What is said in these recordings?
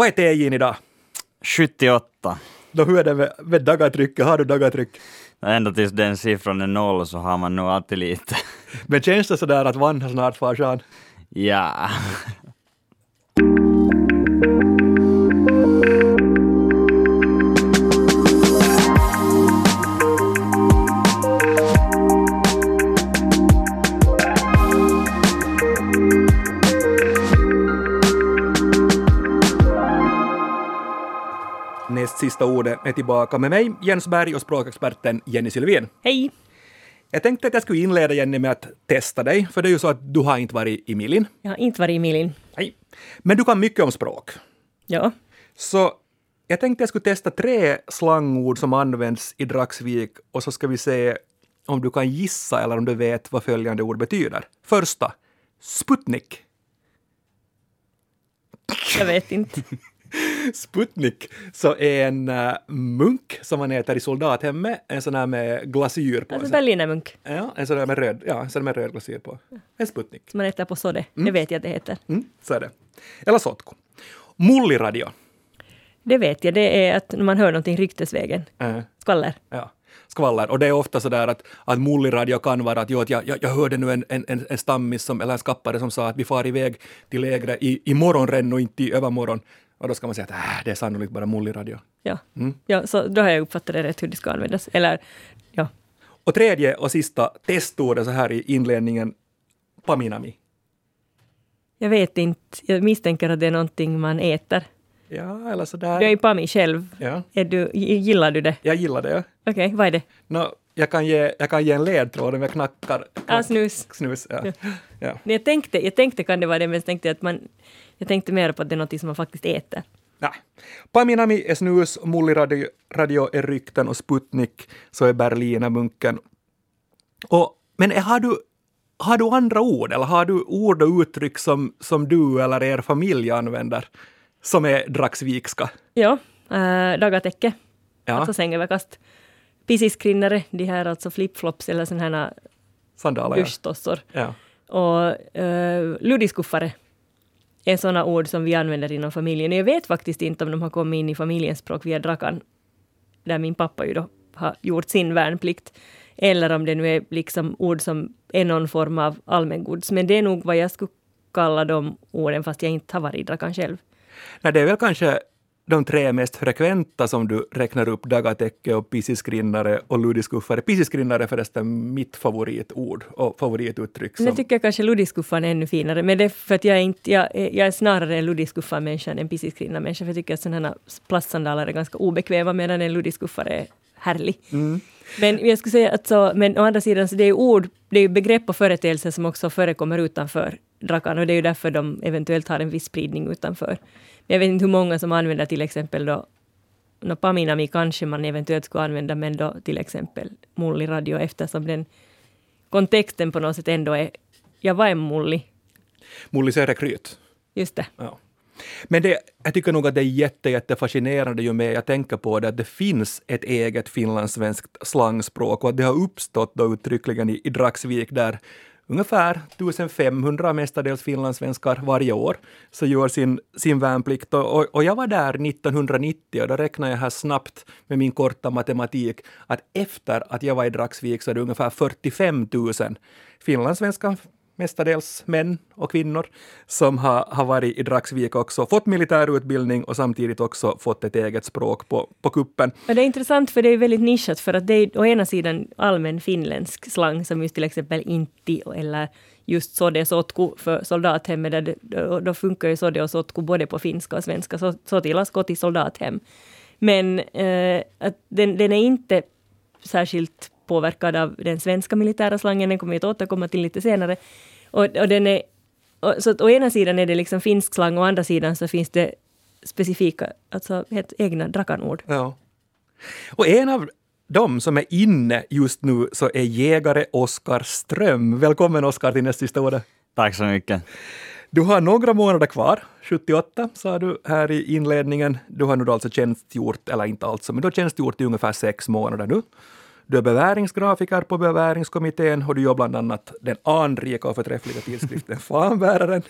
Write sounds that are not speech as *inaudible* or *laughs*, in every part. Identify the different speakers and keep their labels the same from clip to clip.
Speaker 1: Vad är TJ'n idag?
Speaker 2: 78.
Speaker 1: Då hur är det med, med dagatrycket? Har du dagatryck?
Speaker 2: Ända tills den siffran är noll så har man nog alltid lite.
Speaker 1: Men känns det sådär att vann snart farsan?
Speaker 2: Ja.
Speaker 1: Sista ordet är tillbaka med mig, Jens Berg och språkexperten Jenny Sylvén.
Speaker 3: Hej!
Speaker 1: Jag tänkte att jag skulle inleda Jenny med att testa dig, för det är ju så att du har inte varit i Milin.
Speaker 3: Jag har inte varit i Milin.
Speaker 1: Nej. Men du kan mycket om språk.
Speaker 3: Ja.
Speaker 1: Så jag tänkte jag skulle testa tre slangord som används i Dragsvik och så ska vi se om du kan gissa eller om du vet vad följande ord betyder. Första, Sputnik.
Speaker 3: Jag vet inte. *laughs* *laughs*
Speaker 1: Sputnik så är en uh, munk som man äter i soldathemmet, en sån här med glasyr på.
Speaker 3: Alltså berlinermunk
Speaker 1: Ja, en sån där med röd, ja, en sån med röd glasyr på. En Sputnik.
Speaker 3: som man äter på sådde. Det vet jag att det heter.
Speaker 1: Mm, så är det. Eller sotko. Mulliradio.
Speaker 3: Det vet jag. Det är att när man hör någonting ryktesvägen.
Speaker 1: Äh,
Speaker 3: Skvaller.
Speaker 1: ja. Skvaller. Och det är ofta så där att, att mulliradio kan vara att, jo, att jag, jag, jag hörde nu en, en, en, stammis som, eller en skappare som sa att vi far iväg till lägre i, i morgonren och inte i övermorgon. Och då ska man säga att äh, det är sannolikt bara mulliradio.
Speaker 3: Ja.
Speaker 1: Mm.
Speaker 3: ja, så då har jag uppfattat det rätt hur det ska användas. Eller, ja.
Speaker 1: Och tredje och sista testordet så här i inledningen, paminami.
Speaker 3: Jag vet inte. Jag misstänker att det är någonting man äter.
Speaker 1: Ja, eller så
Speaker 3: Du är pami själv.
Speaker 1: Ja,
Speaker 3: Är du, gillar du det?
Speaker 1: jag gillar det.
Speaker 3: Okej, vad är det?
Speaker 1: Nå, jag, kan ge, jag kan ge en ledtråd om jag knackar.
Speaker 3: Ah, snus.
Speaker 1: Snus, ja. ja.
Speaker 3: Nej, Jag tänkte, jag tänkte kan det vara det, men jag tänkte att man... Jag tänkte mer på att det är något som man faktiskt äter.
Speaker 1: Nej. Paminami är snus, mulliradio radio är rykten och Sputnik så är berlinermunken. Och, men har du, har du andra ord eller har du ord och uttryck som, som du eller er familj använder som är dragsvikska?
Speaker 3: Ja, äh, dagatäcke.
Speaker 1: Ja,
Speaker 3: Alltså sängöverkast. Pisiskrinnare, de här alltså flipflops eller sådana här
Speaker 1: sandaler. Ja.
Speaker 3: Och äh, luddiskuffare är sådana ord som vi använder inom familjen. Jag vet faktiskt inte om de har kommit in i familjens språk via Drakan, där min pappa ju då har gjort sin värnplikt, eller om det nu är liksom ord som är någon form av allmängods. Men det är nog vad jag skulle kalla de orden, fast jag inte har varit i Drakan själv.
Speaker 1: Nej, det är väl kanske de tre mest frekventa som du räknar upp, dagatäcke och pisiskrinnare och luddiskuffare. Pisiskrinnare är förresten mitt favoritord och favorituttryck. Som,
Speaker 3: jag tycker kanske luddiskuffan är ännu finare, men det är för att jag är, inte, jag, jag är snarare en luddiskuffan-människa än en pisiskrinna-människa, för jag tycker att sådana här plastsandaler är ganska obekväma, medan en luddiskuffare är härlig.
Speaker 1: Mm.
Speaker 3: Men jag skulle säga att så, men å andra sidan så det är ord, det är begrepp och företeelser som också förekommer utanför drakan, och det är ju därför de eventuellt har en viss spridning utanför. Men jag vet inte hur många som använder till exempel då No, Paminami kanske man eventuellt skulle använda, men då till exempel mulliradio eftersom den kontexten på något sätt ändå är, ja vad är mulli?
Speaker 1: Är rekryt.
Speaker 3: Just det.
Speaker 1: Ja. Men det, jag tycker nog att det är jätte, jättefascinerande ju mer jag tänker på det, att det finns ett eget finlandssvenskt slangspråk och att det har uppstått då uttryckligen i, i Dragsvik där ungefär 1500 mestadels finlandssvenskar varje år så gör sin, sin värnplikt. Och, och, och jag var där 1990 och då räknar jag här snabbt med min korta matematik att efter att jag var i Dragsvik så är det ungefär 45 000 finlandssvenskar mestadels män och kvinnor som har, har varit i Dragsvik också, fått militärutbildning och samtidigt också fått ett eget språk på, på kuppen.
Speaker 3: Och det är intressant för det är väldigt nischat för att det är å ena sidan allmän finländsk slang som just till exempel inti eller just sode sotku för soldathemmet. Där det, då, då funkar ju sode och sotku både på finska och svenska. Så, sotilas koti soldathem. Men eh, att den, den är inte särskilt påverkad av den svenska militära slangen. Den kommer vi att återkomma till lite senare. Och, och den är, och, så att å ena sidan är det liksom finsk slang, å andra sidan så finns det specifika, alltså helt egna drakanord.
Speaker 1: Ja. Och en av de som är inne just nu så är jägare Oskar Ström. Välkommen Oskar till näst sista ordet.
Speaker 2: Tack så mycket.
Speaker 1: Du har några månader kvar, 78 sa du här i inledningen. Du har nu då alltså tjänstgjort, eller inte alltså, men du har tjänstgjort i ungefär sex månader nu. Du är beväringsgrafiker på beväringskommittén och du gör bland annat den anrika och förträffliga tidskriften *laughs* Fanbäraren.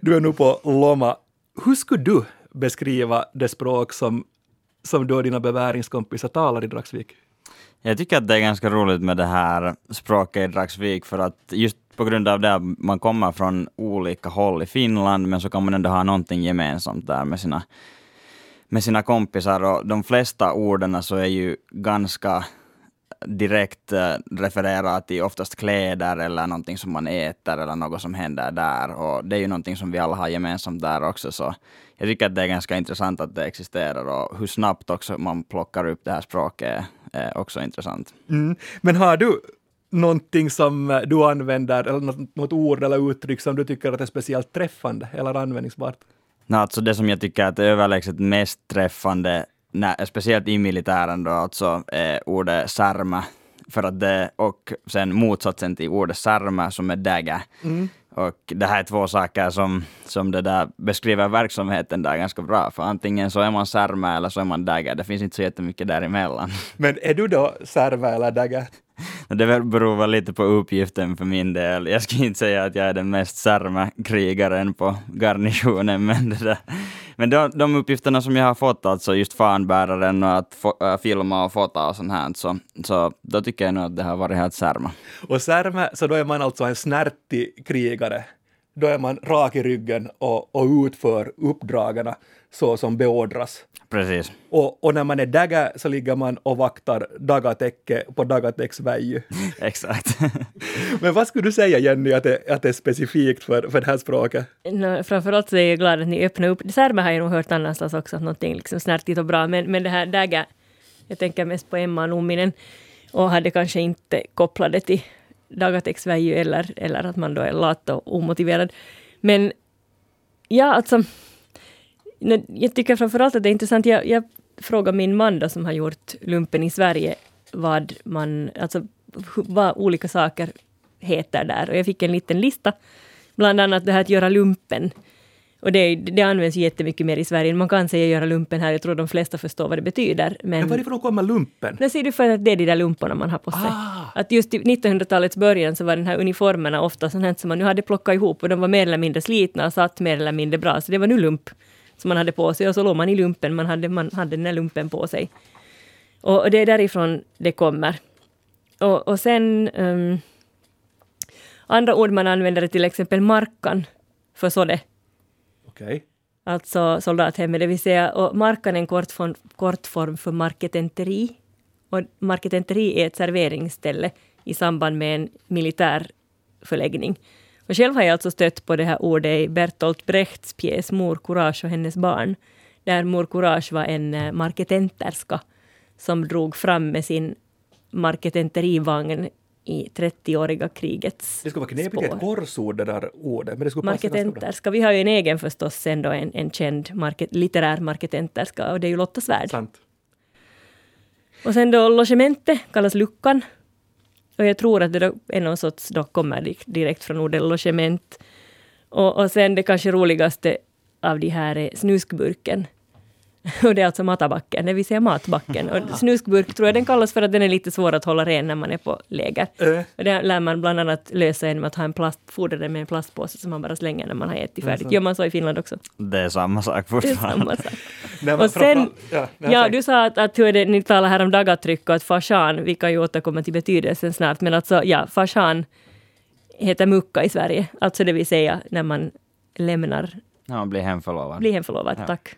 Speaker 1: Du är nu på Lomma. Hur skulle du beskriva det språk som, som du och dina beväringskompisar talar i Dragsvik?
Speaker 2: Jag tycker att det är ganska roligt med det här språket i Dragsvik för att just på grund av det man kommer från olika håll i Finland men så kan man ändå ha någonting gemensamt där med sina, med sina kompisar och de flesta orden så är ju ganska direkt äh, refererar till oftast kläder eller någonting som man äter eller något som händer där. Och det är ju någonting som vi alla har gemensamt där också. Så jag tycker att det är ganska intressant att det existerar och hur snabbt också man plockar upp det här språket är också intressant.
Speaker 1: Mm. Men har du någonting som du använder, eller något, något ord eller uttryck som du tycker att är speciellt träffande eller användningsbart?
Speaker 2: No, alltså det som jag tycker att är överlägset mest träffande när, speciellt i militären då, alltså eh, ordet särma, för att det, och sen motsatsen till ordet särma som är dagger. Mm. Och det här är två saker som, som det där beskriver verksamheten där ganska bra, för antingen så är man särma eller så är man dagger, det finns inte så jättemycket däremellan.
Speaker 1: Men är du då särma eller dagger? *laughs*
Speaker 2: Det beror väl lite på uppgiften för min del. Jag skulle inte säga att jag är den mest sarma krigaren på garnisonen, *laughs* men, det där. men de, de uppgifterna som jag har fått, alltså just fanbäraren och att få, äh, filma och fota och sånt här, så, så då tycker jag nog att det har varit helt särma.
Speaker 1: Och särma, så då är man alltså en snärtig krigare? Då är man rak i ryggen och, och utför uppdragen så som beordras.
Speaker 2: Precis.
Speaker 1: Och, och när man är dagger så ligger man och vaktar dagatäcke på dagatäcks väj. *laughs*
Speaker 2: Exakt. *laughs*
Speaker 1: Men vad skulle du säga Jenny att det, att det är specifikt för, för det här språket?
Speaker 3: No, framförallt så är jag glad att ni öppnar upp. Särma har jag nog hört annanstans också, att någonting liksom snärtigt och bra, men, men det här dagger, jag tänker mest på Emma Numminen och hade kanske inte kopplat det till dagatäcks eller, eller att man då är lat och omotiverad. Men ja, alltså jag tycker framförallt att det är intressant. Jag, jag frågade min man då, som har gjort lumpen i Sverige vad, man, alltså, vad olika saker heter där. Och jag fick en liten lista. Bland annat det här att göra lumpen. Och det, det används jättemycket mer i Sverige. Man kan säga göra lumpen här, jag tror de flesta förstår vad det betyder. Men,
Speaker 1: men varifrån kommer lumpen?
Speaker 3: Det ser du för att det är de där lumporna man har på sig.
Speaker 1: Ah.
Speaker 3: Att just i 1900-talets början så var den här uniformerna ofta sånt som man nu hade plockat ihop och de var mer eller mindre slitna och satt mer eller mindre bra. Så det var nu lump som man hade på sig och så låg man i lumpen, man hade, man hade den här lumpen på sig. Och, och det är därifrån det kommer. Och, och sen um, andra ord man använder är till exempel markan för sådär.
Speaker 1: Okay.
Speaker 3: Alltså soldathemmet, det vill säga, och markan är en kortform, kortform för marketenteri. Och marketenteri är ett serveringsställe i samband med en militär förläggning. Och själv har jag alltså stött på det här ordet i Bertolt Brechts pjäs Mor Courage och hennes barn, där Mor Courage var en eh, marketenterska som drog fram med sin marketenterivagn i 30-åriga krigets
Speaker 1: Det skulle vara knepigt ett korsord det där ordet. Men det skulle
Speaker 3: marketenterska. Vi har ju en egen förstås sen då, en, en känd market, litterär marketenterska och det är ju Lotta Svärd.
Speaker 1: Sant.
Speaker 3: Och sen då logemente kallas luckan och jag tror att det är någon sorts, då kommer direkt från ordet logement. Och, och sen det kanske roligaste av de här är snuskburken. *laughs* Och det är alltså matabacken, det vill säga matbacken. Och snuskburk tror jag den kallas för att den är lite svår att hålla ren när man är på läger. Äh. Och det lär man bland annat lösa genom att ha en plast, fodra den med en plastpåse som man bara slänger när man har ätit färdigt. Gör man så i Finland också?
Speaker 2: Det är samma sak fortfarande. *laughs*
Speaker 3: och sen, ja, ja, du sa att, att hur det, ni talar här om dagatryck och att fashan, vi kan ju återkomma till betydelsen snart, men alltså ja, fashan heter mucka i Sverige, alltså det vill säga när man lämnar
Speaker 2: Ja, blir hemförlovad.
Speaker 3: Blir hemförlovad, ja. tack.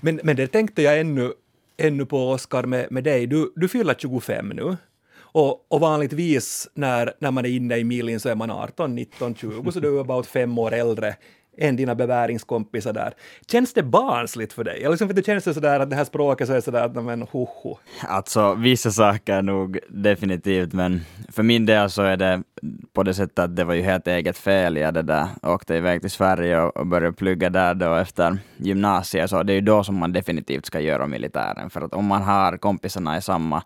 Speaker 1: Men, men det tänkte jag ännu, ännu på, Oskar, med, med dig. Du, du fyller 25 nu. Och, och vanligtvis när, när man är inne i milen så är man 18, 19, 20, så du är about fem år äldre än dina beväringskompisar där. Känns det barnsligt för dig? Eller liksom, för det känns det sådär att det här språket så är sådär att men hoho.
Speaker 2: Alltså vissa saker nog definitivt, men för min del så är det på det sättet att det var ju helt eget fel. Jag det där, åkte iväg till Sverige och, och började plugga där då efter gymnasiet, så det är ju då som man definitivt ska göra militären. För att om man har kompisarna i samma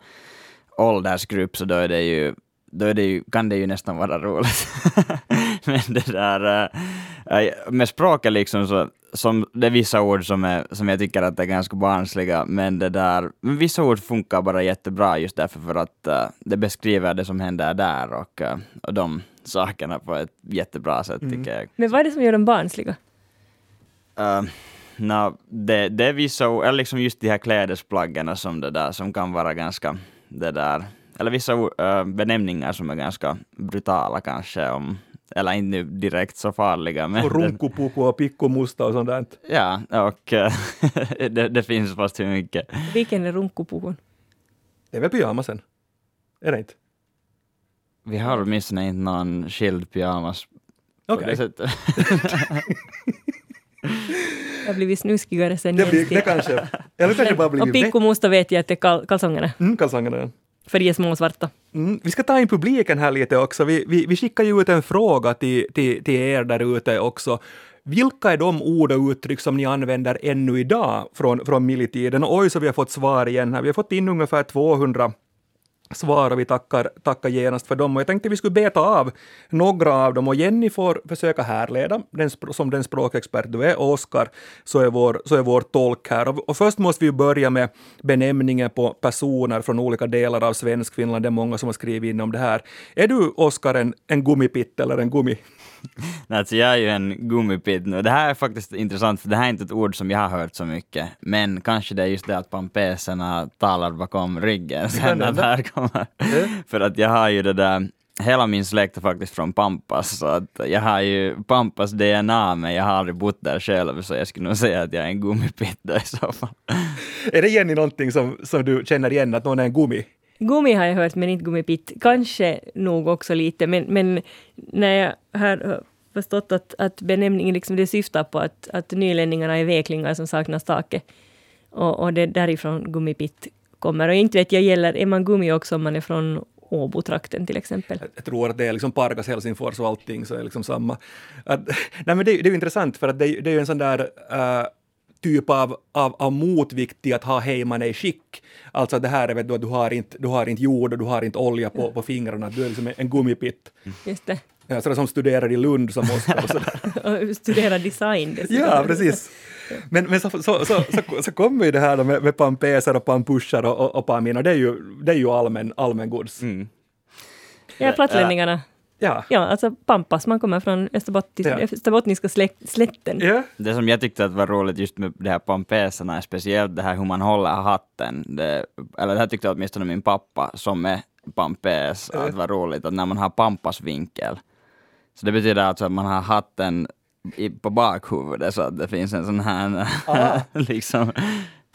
Speaker 2: åldersgrupp så då är det ju då är det ju, kan det ju nästan vara roligt. *laughs* Men det där äh, med språket liksom så, som, det är vissa ord som, är, som jag tycker att är ganska barnsliga, men det där, men vissa ord funkar bara jättebra just därför för att äh, det beskriver det som händer där och, äh, och de sakerna på ett jättebra sätt mm. tycker jag.
Speaker 3: Men vad är det som gör dem barnsliga?
Speaker 2: Uh, no, det, det är vissa, eller liksom just de här klädesplaggen som det där, som kan vara ganska, det där, eller vissa uh, benämningar som är ganska brutala kanske, om, eller inte direkt så farliga. Men
Speaker 1: och runkupuku och pikkomusta och sånt där.
Speaker 2: Ja, och *laughs* det, det, finns fast hur mycket.
Speaker 3: Vilken är runkupukun?
Speaker 1: Det är väl pyjamasen? Är det inte?
Speaker 2: Vi har åtminstone inte någon skild pyjamas
Speaker 1: Okej. Okay.
Speaker 3: Det *laughs* har blivit snuskigare sen
Speaker 1: det, blir, det kanske. Eller kanske bara blivit
Speaker 3: Och pikkomusta vet jag att det är kal kalsongerna.
Speaker 1: Mm, kalsongerna, ja.
Speaker 3: För de är små och svarta.
Speaker 1: Mm, vi ska ta in publiken här lite också. Vi, vi, vi skickar ju ut en fråga till, till, till er där ute också. Vilka är de ord och uttryck som ni använder ännu idag från, från militiden? Oj, så vi har fått svar igen här. Vi har fått in ungefär 200 svar och vi tackar, tackar genast för dem. Och jag tänkte vi skulle beta av några av dem och Jenny får försöka härleda den, som den språkexpert du är och Oskar så är vår, så är vår tolk här. Och, och först måste vi börja med benämningen på personer från olika delar av Svenskfinland. Det är många som har skrivit in om det här. Är du, Oskar, en, en gummipitt eller en gummi? *laughs*
Speaker 2: alltså jag är ju en gummipitt nu. Det här är faktiskt intressant, för det här är inte ett ord som jag har hört så mycket. Men kanske det är just det att pampeserna talar bakom ryggen sen det här kommer. för att jag har ju det där Hela min släkt är faktiskt från Pampas, så att jag har ju Pampas DNA, men jag har aldrig bott där själv, så jag skulle nog säga att jag är en gummipitta i så fall.
Speaker 1: är det Jenny någonting som, som du känner igen, att någon är en gummi?
Speaker 3: Gummi har jag hört, men inte gummipitt. Kanske nog också lite, men, men när jag har förstått att, att benämningen liksom det syftar på att, att nylänningarna är veklingar som saknar stake. Och, och det därifrån gummipitt kommer. Och inte vet jag gäller, är man gummi också om man är från Åbo-trakten till exempel.
Speaker 1: Jag tror att det är liksom Pargas, Helsingfors och allting så är liksom samma. Att, *laughs* nej men det, det är ju intressant för att det, det är ju en sån där uh, typ av, av, av motvikt till att ha heiman i skick. Alltså det här är du, att du har inte, du har inte jord och du har inte olja på, på fingrarna, du är liksom en gummipitt.
Speaker 3: Just det.
Speaker 1: Ja, sådana som studerar i Lund som *laughs* Oskar och sådär. *laughs*
Speaker 3: och studerar design
Speaker 1: dessutom. Ja, precis. Men, men så, så, så, så, så kommer ju det här med, med pampeser och pampushar och, och, och pamina, det är ju, det är ju allmän, allmän gods. Mm.
Speaker 3: Ja, plattlänningarna.
Speaker 1: Ja.
Speaker 3: ja, alltså Pampas, man kommer från Österbottniska, ja. Österbottniska slätten.
Speaker 1: Ja.
Speaker 2: Det som jag tyckte att var roligt just med de här pampeserna är speciellt det här hur man håller hatten. Det, eller det här tyckte åtminstone min pappa som är pampes, ja. att det var roligt att när man har pampasvinkel. Så det betyder alltså att man har hatten i, på bakhuvudet så att det finns en sån här *laughs* liksom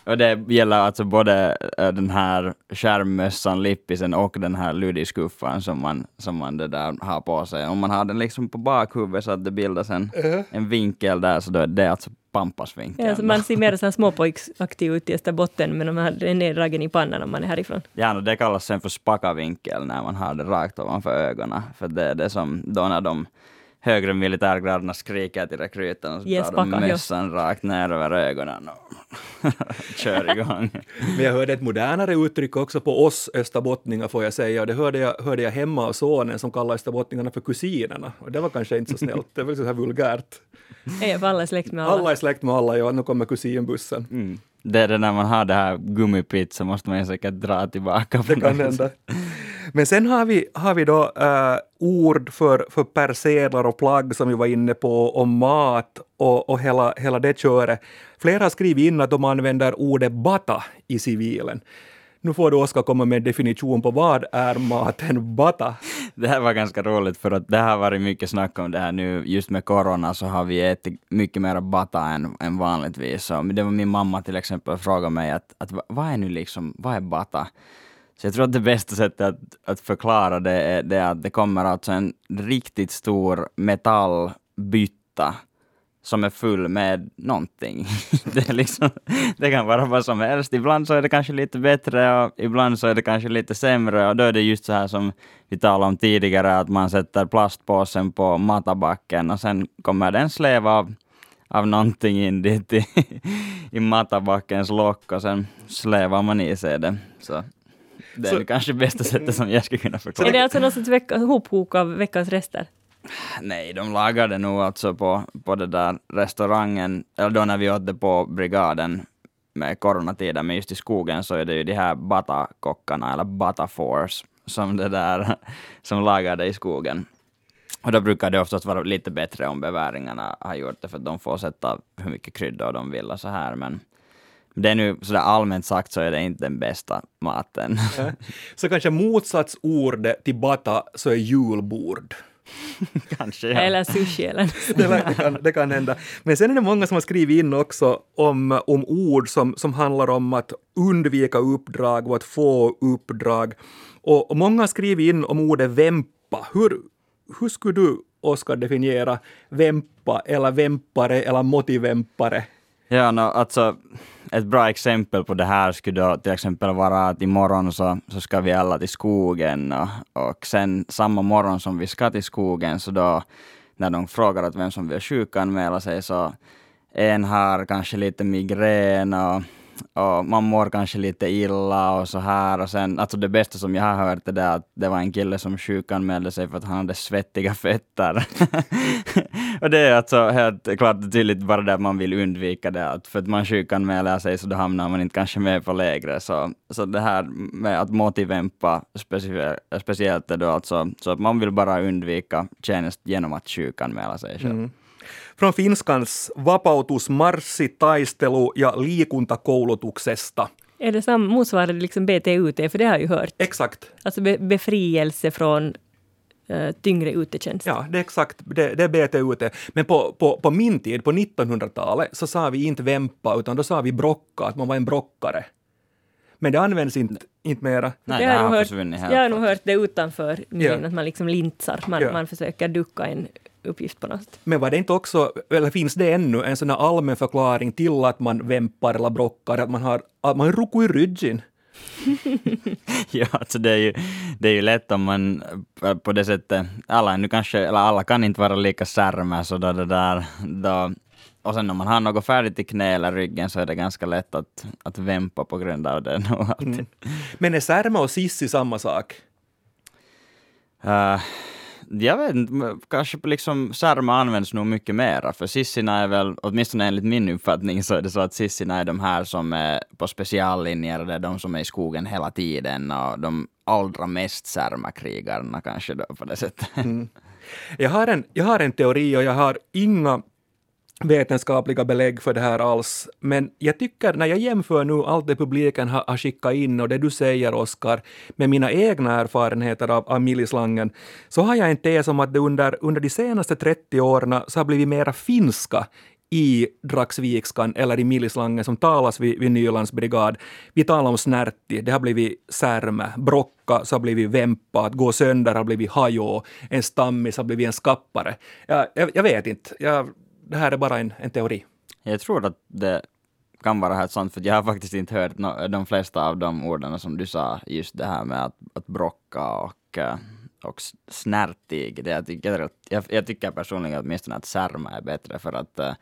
Speaker 2: och det gäller alltså både äh, den här skärmmössan, lippisen och den här ludiskuffan som man, som man det där har på sig. Om man har den liksom på bakhuvudet så att det bildas en, uh-huh. en vinkel där, så då är det alltså pampasvinkeln.
Speaker 3: Ja, alltså man ser mer småpojksaktig ut i Österbotten, men om man har den neddragen i pannan om man är härifrån.
Speaker 2: Ja, no, det kallas sen för spakavinkel när man har det rakt ovanför ögonen. För det är det som då när de högre militärgraderna skriker till rekryterna så yes, tar de mössan rakt ner över ögonen och *laughs* kör *laughs* igång.
Speaker 1: Men jag hörde ett modernare uttryck också på oss österbottningar får jag säga, och det hörde jag, hörde jag hemma av sonen som kallar österbottningarna för kusinerna. Och det var kanske inte så snällt, det var så här vulgärt.
Speaker 3: Är alla är släkt med
Speaker 1: alla? Alla är släkt med alla, ja, nu kommer kusinbussen.
Speaker 2: Mm. Det är det när man har det här gummipitt så måste man ju säkert dra tillbaka.
Speaker 1: Det kan hända. Men sen har vi, har vi då uh, ord för, för persedlar och plagg som vi var inne på, och mat och, och hela, hela det köret. Flera har skrivit in att de använder ordet bata i civilen. Nu får du Oskar komma med en definition på vad är maten bata? *laughs*
Speaker 2: Det här var ganska roligt för att det har varit mycket snack om det här nu. Just med corona så har vi ätit mycket mer bata än, än vanligtvis. Så det var min mamma till exempel frågade mig att, att vad är nu liksom, vad är bata? Så jag tror att det bästa sättet att, att förklara det är, det är att det kommer alltså en riktigt stor metallbytta som är full med någonting. *laughs* det, är liksom, det kan vara vad som helst. Ibland så är det kanske lite bättre och ibland så är det kanske lite sämre och då är det just så här som vi talade om tidigare, att man sätter plastpåsen på matabacken och sen kommer den släva av, av någonting in dit i, *laughs* i matabackens lock och sen slävar man i sig det. Så det är så, kanske bästa sättet som jag skulle kunna förklara.
Speaker 3: Är det alltså något sorts vecka, hophok av veckans rester?
Speaker 2: Nej, de lagade nog alltså på, på det där restaurangen, eller då när vi åt det på brigaden med coronatiden, men just i skogen så är det ju de här batakockarna, eller batafors, som det där, som lagade i skogen. Och då brukar det oftast vara lite bättre om beväringarna har gjort det, för de får sätta hur mycket kryddor de vill och så här. Men det är nu sådär allmänt sagt så är det inte den bästa maten.
Speaker 1: Ja. *laughs* Så kanske motsatsordet till bata så är julbord. *laughs*
Speaker 2: Kanske, ja.
Speaker 3: Eller sushi eller *laughs*
Speaker 1: det, kan, det kan hända. Men sen är det många som har skrivit in också om, om ord som, som handlar om att undvika uppdrag och att få uppdrag. Och, och många har skrivit in om ordet vämpa. Hur, hur skulle du, Oskar, definiera vämpa eller vämpare eller motivämpare?
Speaker 2: Ja, no, alltså ett bra exempel på det här skulle då till exempel vara att imorgon så, så ska vi alla till skogen och, och sen samma morgon som vi ska till skogen så då när de frågar att vem som vill sjukanmäla sig så en har kanske lite migrän och och man mår kanske lite illa och så här. Och sen, alltså det bästa som jag har hört är det att det var en kille som sjukanmälde sig för att han hade svettiga fötter. *laughs* och det är alltså helt klart och tydligt bara det att man vill undvika det, att för att man sjukanmäler sig så då hamnar man inte kanske med på lägre. Så, så det här med att motivempa speciellt, speciellt är då alltså så att man vill bara undvika tjänst genom att sjukanmäla sig själv. Mm.
Speaker 1: Från finskans vapautus marssi, taistelu ja liikuntakoulutuksesta.
Speaker 3: Är det samma, motsvarande liksom BTUT? För det har jag ju hört.
Speaker 1: Exakt.
Speaker 3: Alltså be, befrielse från uh, tyngre utetjänst.
Speaker 1: Ja, det är exakt, det, det är BTUT. Men på, på, på min tid, på 1900-talet, så sa vi inte vämpa, utan då sa vi brocka, att man var en brockare. Men det används inte, inte mera.
Speaker 2: Nej, det,
Speaker 3: har
Speaker 2: har
Speaker 3: hört. Jag har nog hört det utanför,
Speaker 1: Ja.
Speaker 3: att man liksom lintsar, man,
Speaker 1: Ja.
Speaker 3: man försöker ducka en uppgift på något.
Speaker 1: Men var det inte också, eller finns det ännu, en sån här allmän förklaring till att man vämpar eller brockar, att man har, att man ruckar i ryggen? *laughs*
Speaker 2: ja, alltså det är, ju, det är ju lätt om man äh, på det sättet, alla nu kanske, eller alla kan inte vara lika särma, så då det där, då, och sen om man har något färdigt i knä eller ryggen så är det ganska lätt att, att vämpa på grund av det. *laughs*
Speaker 1: Mm. Men är särma och sissi samma sak?
Speaker 2: Uh, jag vet inte, kanske liksom särma används nog mycket mera, för sissina är väl, åtminstone enligt min uppfattning, så är det så att sissina är de här som är på speciallinjer, det är de som är i skogen hela tiden och de allra mest särmakrigarna kanske då på det sättet. Mm.
Speaker 1: Jag har, en, jag har en teori och jag har inga vetenskapliga belägg för det här alls. Men jag tycker, när jag jämför nu allt det publiken har, har skickat in och det du säger, Oskar, med mina egna erfarenheter av, av millislangen, så har jag en tes om att det under, under de senaste 30 åren så har blivit mera finska i Dragsvikskan eller i millislangen som talas vid, vid Nylands brigad. Vi talar om snärti, det har blivit särme, brocka så har blivit vämpa, att gå sönder har blivit hajå, en stammis har blivit en skappare. Jag, jag, jag vet inte, jag, det här är bara en, en teori.
Speaker 2: Jag tror att det kan vara helt sant, för jag har faktiskt inte hört no, de flesta av de orden som du sa, just det här med att, att brocka och, eh, och snärtig. Det jag, tycker, jag, jag tycker personligen åtminstone att särma är bättre för att eh,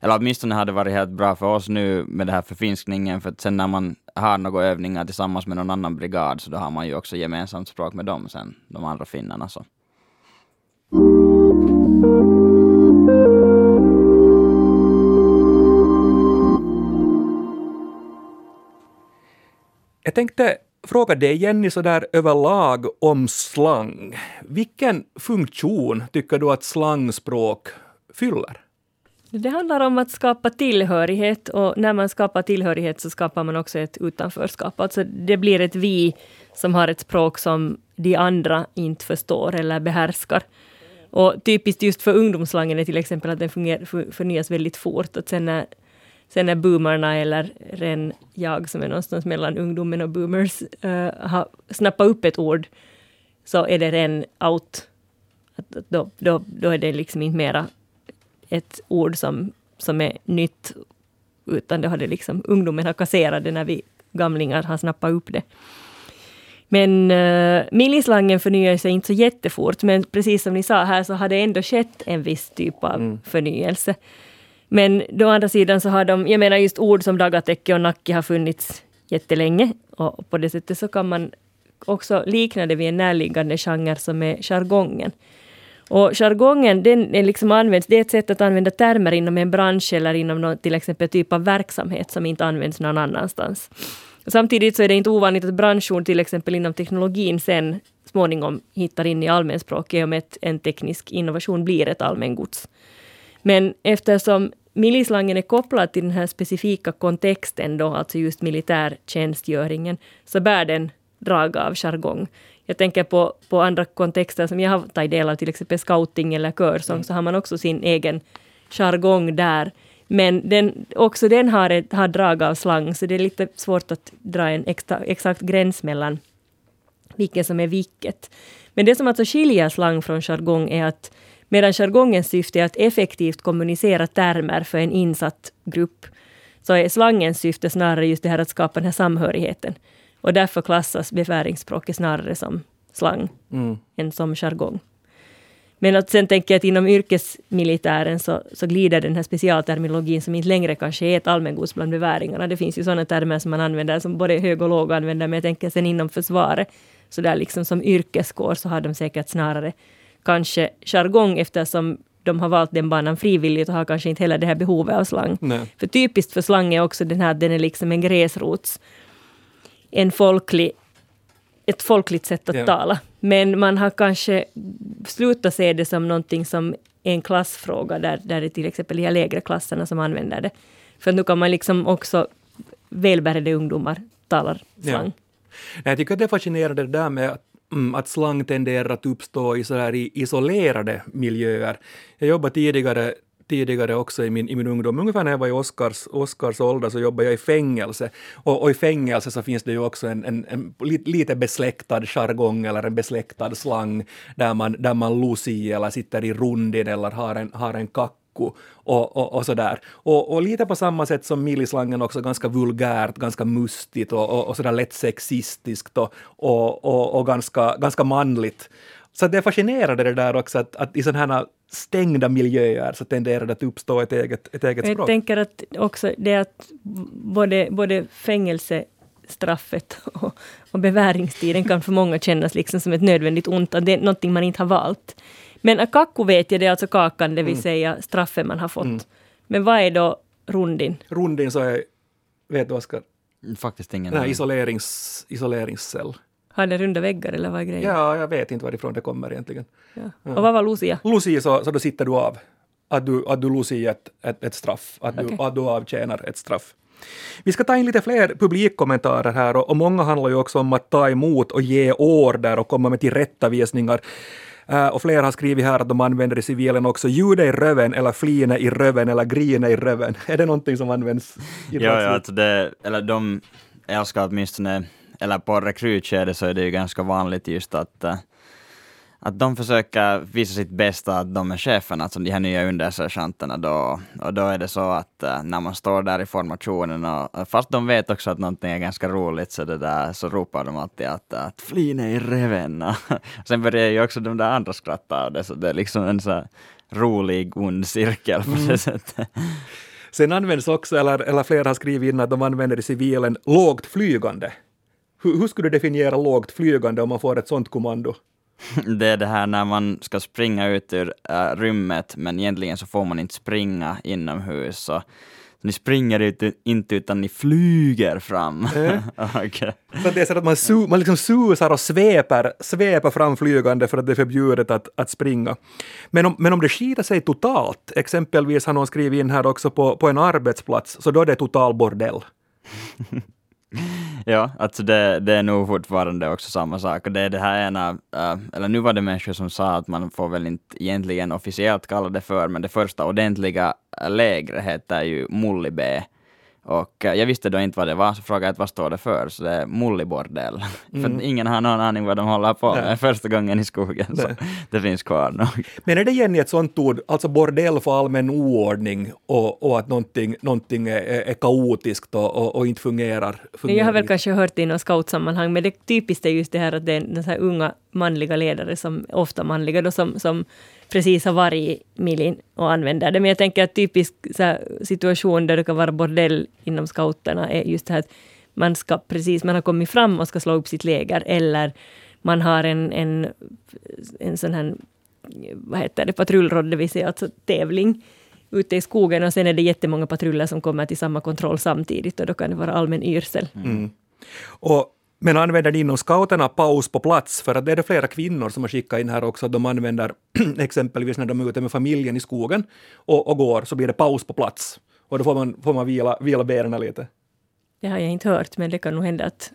Speaker 2: eller åtminstone hade det varit helt bra för oss nu med det här förfinskningen, för att sen när man har några övningar tillsammans med någon annan brigad, så då har man ju också gemensamt språk med dem sen, de andra finnarna. Så.
Speaker 1: Jag tänkte fråga dig Jenny sådär överlag om slang. Vilken funktion tycker du att slangspråk fyller?
Speaker 3: Det handlar om att skapa tillhörighet och när man skapar tillhörighet så skapar man också ett utanförskap. Alltså det blir ett vi som har ett språk som de andra inte förstår eller behärskar. Och typiskt just för ungdomsslangen är till exempel att den funger, förnyas väldigt fort. Att sen när, sen när boomerna eller ren jag som är någonstans mellan ungdomen och boomers eh, har snappat upp ett ord så är det ren out. Att, då, då, då är det liksom inte mera ett ord som, som är nytt, utan det hade liksom ungdomen har kasserat det när vi gamlingar har snappat upp det. Men uh, millislangen förnyar sig inte så jättefort, men precis som ni sa här så har det ändå skett en viss typ av förnyelse. Men å andra sidan så har de, jag menar just ord som dagatäcke och nacke har funnits jättelänge och på det sättet så kan man också likna det vid en närliggande genre som är jargongen. Och jargongen, den är liksom används, det är ett sätt att använda termer inom en bransch eller inom någon, till exempel typ av verksamhet som inte används någon annanstans. Samtidigt så är det inte ovanligt att branschord, till exempel inom teknologin, sen småningom hittar in i allmänspråket och med att en teknisk innovation blir ett allmängods. Men eftersom millislangen är kopplad till den här specifika kontexten, då, alltså just militärtjänstgöringen, så bär den drag av jargong. Jag tänker på, på andra kontexter som jag har tagit del av, till exempel scouting eller körsång, mm. så har man också sin egen jargong där. Men den, också den har, ett, har drag av slang, så det är lite svårt att dra en extra, exakt gräns mellan vilket som är vilket. Men det som alltså skiljer slang från jargong är att medan jargongens syfte är att effektivt kommunicera termer för en insatt grupp, så är slangens syfte snarare just det här att skapa den här samhörigheten. Och därför klassas befäringsspråket snarare som slang mm. än som jargong. Men att sen tänker jag att inom yrkesmilitären så, så glider den här specialterminologin som inte längre kanske är ett allmängods bland beväringarna. Det finns ju sådana termer som man använder som både hög och låg använder, men jag tänker sen inom försvaret, så där liksom som yrkeskår så har de säkert snarare kanske jargong eftersom de har valt den banan frivilligt och har kanske inte heller det här behovet av slang. Nej. För typiskt för slang är också den här den är liksom en gräsrots en folklig, ett folkligt sätt att ja. tala. Men man har kanske slutat se det som någonting som en klassfråga, där, där det till exempel de lägre klasserna som använder det. För nu kan man liksom också välbärgade ungdomar talar slang.
Speaker 1: Ja. Jag tycker att det är fascinerande det där med att mm, att slang tenderar att uppstå i, så här, i isolerade miljöer. Jag jobbade tidigare tidigare också i min, i min ungdom. Ungefär när jag var i Oscars, Oscars ålder så jobbade jag i fängelse. Och, och i fängelse så finns det ju också en, en, en lite besläktad jargong eller en besläktad slang där man, där man lusi eller sitter i rundin eller har en, har en kack och, och, och sådär. Och, och, lite på samma sätt som millislangen också ganska vulgärt, ganska mustigt och, och, och sådär lätt sexistiskt och, och, och, ganska, ganska manligt. Så det är fascinerande det där också att, att i sådana här stängda miljöer så tenderar det att uppstå ett eget, ett eget språk.
Speaker 3: Jag tänker att också det att både, både fängelsestraffet och, och beväringstiden kan för många kännas liksom som ett nödvändigt ont, att det är någonting man inte har valt. Men akakku vet jag, det är alltså kakan, det vill mm. säga straffet man har fått. Mm. Men vad är då rundin?
Speaker 1: Rundin så är, vet du Oskar?
Speaker 2: Faktiskt ingen.
Speaker 1: Nej, isolerings, isoleringscell.
Speaker 3: Har den runda väggar eller vad är grejen?
Speaker 1: Ja, jag vet inte varifrån det kommer egentligen.
Speaker 3: Ja. Ja. Och vad var Lucia?
Speaker 1: Lucia så, så då sitter du av. Att du, att du Lucia ett, ett, ett straff. Att, okay. du, att du avtjänar ett straff. Vi ska ta in lite fler publikkommentarer här och, och många handlar ju också om att ta emot och ge order och komma med tillrättavisningar. Uh, och flera har skrivit här att de använder i civilen också ljudet i röven eller fline i röven eller grine i röven. *laughs* Är det någonting som används?
Speaker 2: I ja, ja alltså det, eller de älskar åtminstone eller på rekrytskedet så är det ju ganska vanligt just att, uh, att de försöker visa sitt bästa, att de är cheferna, alltså de här nya undersergeanterna då, och då är det så att uh, när man står där i formationen, och, fast de vet också att någonting är ganska roligt, så, det där, så ropar de alltid att, att flyna i reven. *laughs* Sen börjar ju också de där andra skratta av det, så det är liksom en så rolig ond cirkel på det mm. sättet. *laughs*
Speaker 1: Sen används också, eller, eller flera har skrivit in att de använder i civilen lågt flygande. Hur, hur skulle du definiera lågt flygande om man får ett sånt kommando?
Speaker 2: Det är det här när man ska springa ut ur äh, rymmet, men egentligen så får man inte springa inomhus. Så, ni springer ut, inte utan ni flyger fram. *laughs*
Speaker 1: Mm. okay. Så det är så att man, su man liksom susar och sveper, sveper fram flygande för att det är förbjudet att, att springa. Men om, men om det skiter sig totalt, exempelvis har någon skrivit in här också på, på en arbetsplats, så då är det total bordell. *laughs* *laughs*
Speaker 2: ja, alltså det, det är nog fortfarande också samma sak. Och det är det här ena, äh, eller nu var det människor som sa att man får väl inte egentligen officiellt kalla det för, men det första ordentliga lägret heter ju Mullibä. Och uh, jag visste då inte vad det var, så frågade jag vad står det för, så det är mullibordell. *laughs* Mm. för ingen har någon aning vad de håller på med Nej. första gången i skogen, Nej. så *laughs* det finns kvar nog.
Speaker 1: Men är det igen ett sånt ord, alltså bordell för allmän oordning och, och att någonting, någonting är, är kaotiskt och, och, och, inte fungerar, fungerar?
Speaker 3: Jag har väl kanske hört det i något scoutsammanhang, men det typiskt är just det här att det är den här unga manliga ledare, som ofta manliga då, som, som precis har varit i milin och använder det. Men jag tänker att typisk situation där det kan vara bordell inom scouterna är just det här att man ska precis, man har kommit fram och ska slå upp sitt läger eller man har en, en, en sån här, vad heter det, patrullråd, det vill säga alltså tävling ute i skogen och sen är det jättemånga patruller som kommer till samma kontroll samtidigt och då kan det vara allmän yrsel.
Speaker 1: Mm. mm. Och men använder ni inom scouterna paus på plats? För att det är det flera kvinnor som har skickat in här också, att de använder *clears throat* exempelvis när de är ute med familjen i skogen och, och går, så blir det paus på plats. Och då får man, får man vila, vila benen lite.
Speaker 3: Det har jag inte hört, men det kan nog hända att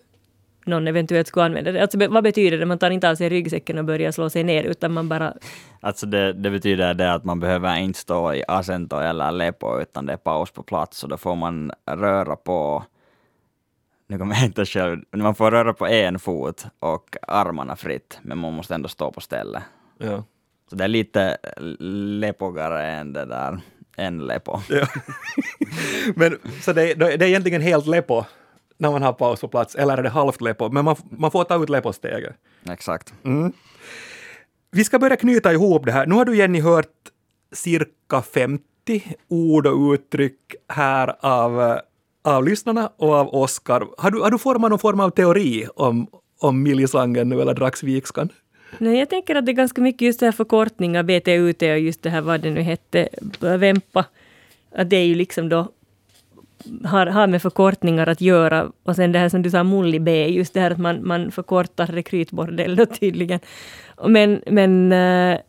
Speaker 3: någon eventuellt skulle använda det. Alltså, vad betyder det? Man tar inte av sig ryggsäcken och börjar slå sig ner, utan man bara...
Speaker 2: Alltså det, det betyder det att man behöver inte stå i asento eller lepo, utan det är paus på plats och då får man röra på nu kommer jag inte själv, man får röra på en fot och armarna fritt, men man måste ändå stå på stället.
Speaker 1: Ja.
Speaker 2: Så det är lite lepogare än det där, en lepo. Ja. *laughs*
Speaker 1: men så det, det är egentligen helt lepo när man har paus på plats, eller är det halvt lepo? Men man, man får ta ut leposteget.
Speaker 2: Exakt.
Speaker 1: Mm. Vi ska börja knyta ihop det här. Nu har du Jenny hört cirka 50 ord och uttryck här av av lyssnarna och av Oskar. Har du, har du format någon form av teori om, om millislangen nu eller dragsvikskan?
Speaker 3: Nej, jag tänker att det är ganska mycket just det här förkortningar, BTUT och just det här vad det nu hette, Vempa. Att det är ju liksom då har, har med förkortningar att göra. Och sen det här som du sa, Mulli B, just det här att man, man förkortar rekrytbordell då tydligen. Men, men äh,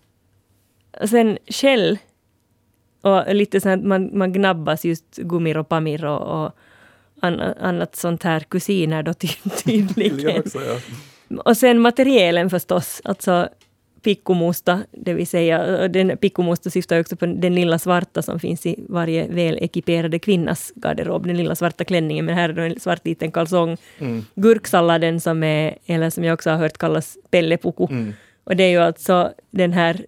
Speaker 3: sen Shell och lite så att man, man gnabbas just Gumir och Pamir och, och annat sånt här, kusiner då *laughs* tydligen. också, ja. Och sen materielen förstås, alltså pikkomusta, det vill säga, den pikkomusta syftar också på den lilla svarta som finns i varje väl ekiperade kvinnas garderob, den lilla svarta klänningen, men här är då en svart liten kalsong. Mm. Gurksalladen som är, eller som jag också har hört kallas pellepuku. Mm. Och det är ju alltså den här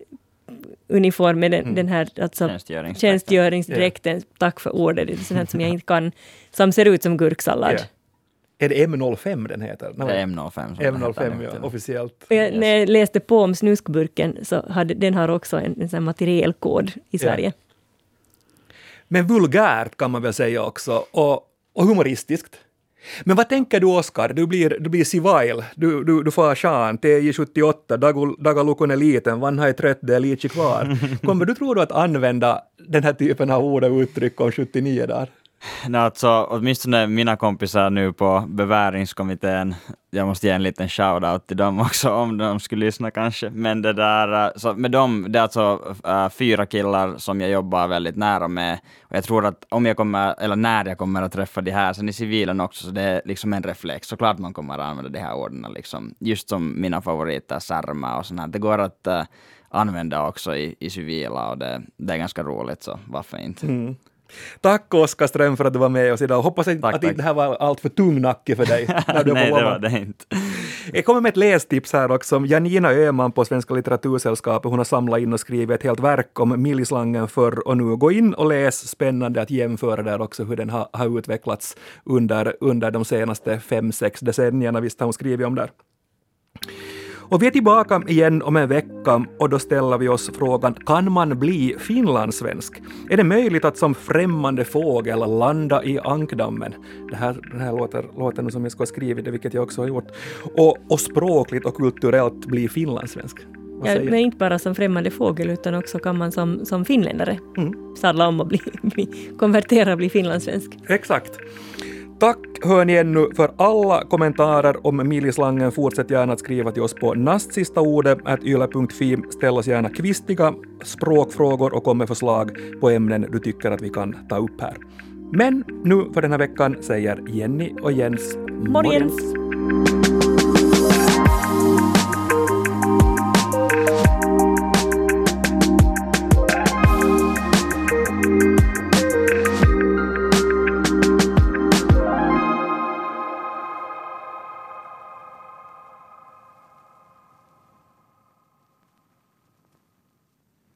Speaker 3: uniformen, den, mm. den här alltså,
Speaker 2: tjänstgöringsdräkten,
Speaker 3: tjänstgöringsdräkten yeah. tack för ordet, det är sånt som jag inte kan, som ser ut som gurksallad. Yeah.
Speaker 1: Är det M05 den heter?
Speaker 2: Det är M05.
Speaker 1: M05, ja, officiellt.
Speaker 3: Jag, yes. När jag läste på om snuskburken så hade den har också en, en sån materielkod i Sverige. Yeah.
Speaker 1: Men vulgärt kan man väl säga också, och, och humoristiskt. Men vad tänker du Oskar? Du blir, du blir civil, du, du, du får Sean, TJ78, Dagalukon är liten, Vanha är trött, det är lite kvar. *laughs* Kommer du, tror du, att använda den här typen av ord och uttryck om 79 dagar? *laughs*
Speaker 2: Nej, alltså, åtminstone mina kompisar nu på beväringskommittén, jag måste ge en liten shout-out till dem också om de skulle lyssna kanske. Men det där, äh, så med dem, det är alltså uh, fyra killar som jag jobbar väldigt nära med. Och jag tror att om jag kommer, eller när jag kommer att träffa de här, sen i civilen också, så det är liksom en reflex. Såklart man kommer att använda de här orden, liksom. just som mina favoriter, särma och sånt här. Det går att uh, använda också i, i civila och det, det är ganska roligt, så varför inte? Mm.
Speaker 1: Tack Oskar Ström för att du var med oss idag. Hoppas tack, att tack. det här var allt för tung nacke för dig. *laughs*
Speaker 2: Nej, det var det inte.
Speaker 1: Jag kommer med ett lästips här också. Janina Öhman på Svenska litteratursällskapet, hon har samlat in och skrivit ett helt verk om millislangen förr och nu. Gå in och läs, spännande att jämföra där också hur den har, har utvecklats under, under de senaste fem, sex decennierna. Visst har hon skrivit om där. Och vi är tillbaka igen om en vecka och då ställer vi oss frågan, kan man bli finlandssvensk? Är det möjligt att som främmande fågel landa i ankdammen? Det här, det här låter, låter nu som jag skulle ha skrivit det, vilket jag också har gjort. Och, och språkligt och kulturellt bli finlandssvensk.
Speaker 3: Ja, men inte bara som främmande fågel utan också kan man som, som finländare mm. sadla om och bli, *laughs* bli, konvertera och bli finlandssvensk.
Speaker 1: Exakt. Tack hör ni ännu för alla kommentarer om millislangen. Fortsätt gärna att skriva till oss på nastsistaordet.yle.fi. Ställ oss gärna kvistiga språkfrågor och kom med förslag på ämnen du tycker att vi kan ta upp här. Men nu för den här veckan säger Jenny och Jens
Speaker 3: morgens. morgens.